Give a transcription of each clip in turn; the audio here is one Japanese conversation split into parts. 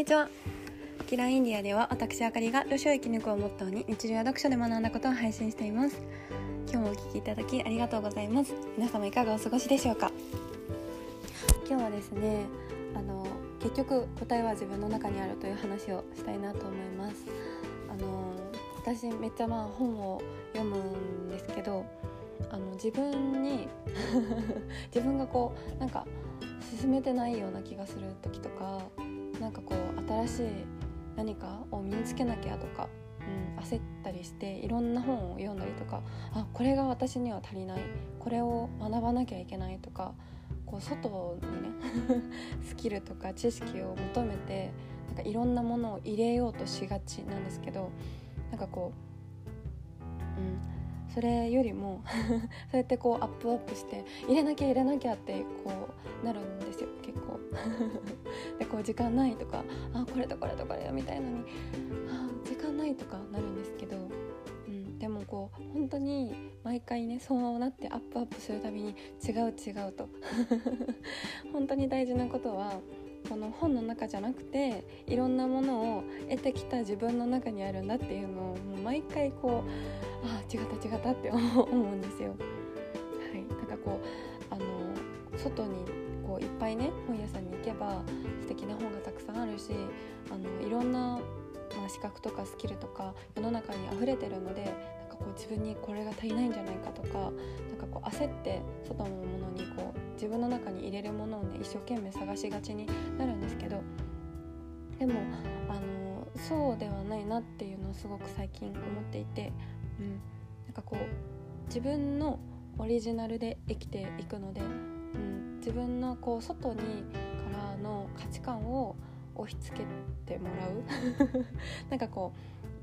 にちは。キラーインディアでは私あかりが女子を生き抜くをモットーに日常や読書で学んだことを配信しています。今日もお聞きいただきありがとうございます。皆様いかがお過ごしでしょうか？今日はですねあの結局答えは自分の中にあるという話をしたいなと思います。あの私めっちゃまあ本を読むんですけどあの自分に 自分がこうなんか進めてないような気がする時とかなんかこう新しい何かを身につけなきゃとか、うん、焦ったりしていろんな本を読んだりとかあこれが私には足りないこれを学ばなきゃいけないとかこう外にね スキルとか知識を求めてなんかいろんなものを入れようとしがちなんですけどなんかこう、うん、それよりも そうやってこうアップアップして入れなきゃ入れなきゃってこうなるんですよ結構。でこう時間ないとかあこれとこれとこれみたいのにあ時間ないとかなるんですけど、うん、でもこう本当に毎回ねそうなってアップアップするたびに違う違うと。本当に大事なことはこの本の中じゃなくていろんなものを得てきた自分の中にあるんだっていうのをもう毎回こうああ違って思うんですよ。はい、なんかこうあの外にこういっぱいね本屋さんに行けば素敵な本がたくさんあるしあのいろんな、まあ、資格とかスキルとか世の中に溢れてるのでなんかこう自分にこれが足りないんじゃないかとかなんかこう焦って外のものにこう自分の中に入れるものをね一生懸命探しがちになるんですけどでもあのそうではないなっていうのをすごく最近思っていて、うん、なんかこう自分のオリジナルで生きていくので、うん、自分のこう外にからの価値観を押し付けてもらう。なんかこ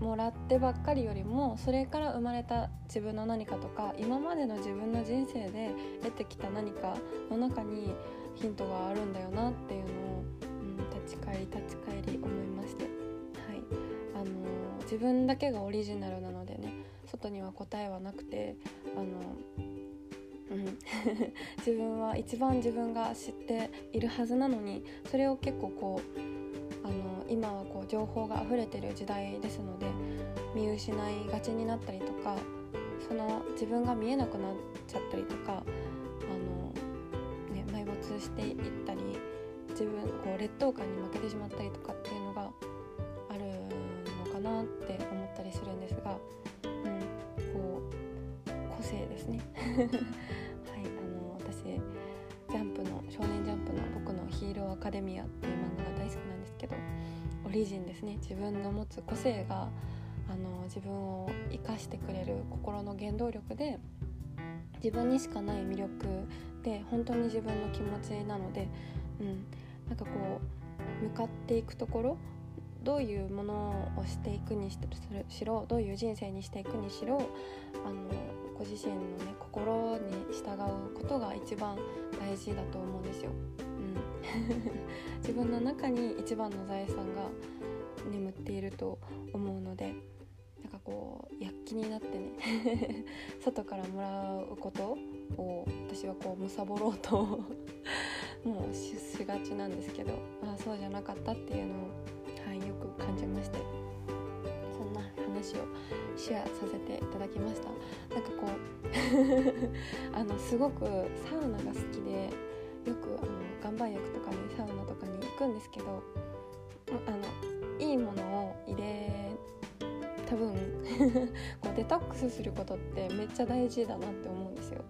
うもらってばっかりよりもそれから生まれた自分の何かとか今までの自分の人生で得てきた何かの中にヒントがあるんだよなっていうのを、うん、立ち返り立ち返り思いまして、はい。あのー、自分だけがオリジナルなのでね外には答えはなくてあのうん、自分は一番自分が知っているはずなのにそれを結構こうあの今はこう情報が溢れてる時代ですので見失いがちになったりとかその自分が見えなくなっちゃったりとかあの、ね、埋没していったり自分こう劣等感に負けてしまったりとかっていうのがあるのかなって思ったりするんですが、個性ですね。ジャンプの少年ジャンプの僕のヒーローアカデミアっていう漫画が大好きなんですけどオリジンですね自分の持つ個性があの自分を生かしてくれる心の原動力で自分にしかない魅力で本当に自分の気持ちなので、うん、なんかこう向かっていくところどういうものをしていくにしろどういう人生にしていくにしろあのご自身のね心に従うことが一番大事だと思うんですよ。うん、自分の中に一番の財産が眠っていると思うのでなんかこう躍起になってね 外からもらうことを私はこう貪ろうと もうしがちなんですけどああそうじゃなかったっていうのを、はい、よく感じまして。話をシェアさせていただきましたなんかこう あのすごくサウナが好きでよくあの岩盤浴とかにサウナとかに行くんですけどあのいいものを入れ多分 こうデトックスすることってめっちゃ大事だなって思うんですよ。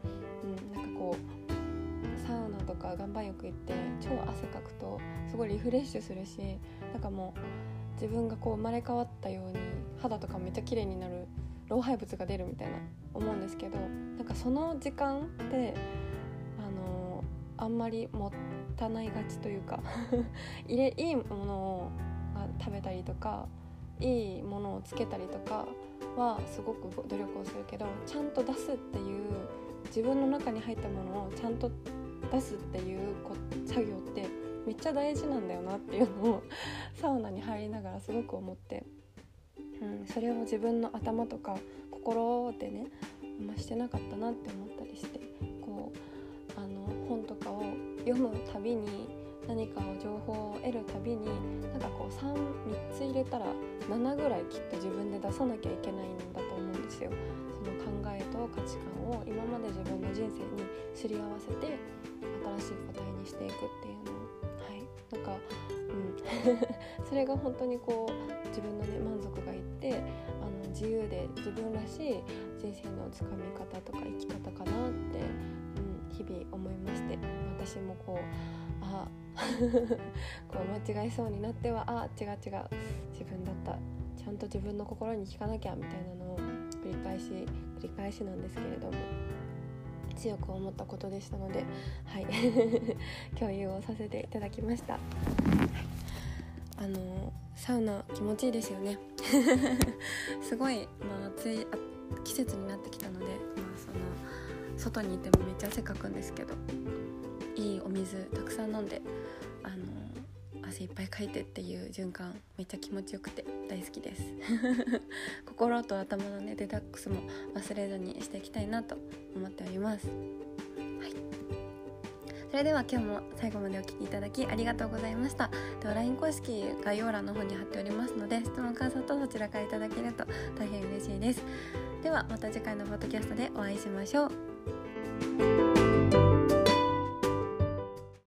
うん、なんかこうサウナとか岩盤浴行って超汗かくとすごいリフレッシュするしなんかもう自分がこう生まれ変わったように肌とかめっちゃ綺麗になる老廃物が出るみたいな思うんですけどなんかその時間ってあのー、あんまりもったないがちというか 入れいいものを食べたりとかいいものをつけたりとかはすごく努力をするけどちゃんと出すっていう自分の中に入ったものをちゃんと出すっていう作業ってめっちゃ大事なんだよなっていうのを サウナに入りながらすごく思って、うん、それを自分の頭とか心でねあんましてなかったなって思ったりしてこうあの本とかを読むたびに何かを情報を得るたびになんかこう 3, 3つ入れたら7ぐらいきっと自分で出さなきゃいけないんだと思うんですよ。その考えと価値観を今まで自分の人生にすり合わせて新しい答えにしていくっていうなんかうん。それが本当にこう自分のね満足がいってあの自由で自分らしい人生のつかみ方とか生き方かなって、うん、日々思いまして私もこうあ こう間違いそうになってはあ違う違う自分だったちゃんと自分の心に聞かなきゃみたいなのを繰り返し繰り返しなんですけれども。強く思ったことでしたので、はい、共有をさせていただきました。あのサウナ気持ちいいですよね。すごい、まあ、暑い季節になってきたので、まあ、その外にいてもめっちゃ汗かくんですけどいいお水たくさん飲んであの汗いっぱいかいてっていう循環めっちゃ気持ちよくて。大好きです。心と頭のねデタックスも忘れずにしていきたいなと思っております。それでは今日も最後までお聴きいただきありがとうございました。では LINE 公式概要欄の方に貼っておりますので質問感想とそちらからいただけると大変嬉しいです。ではまた次回のポッドキャストでお会いしましょう。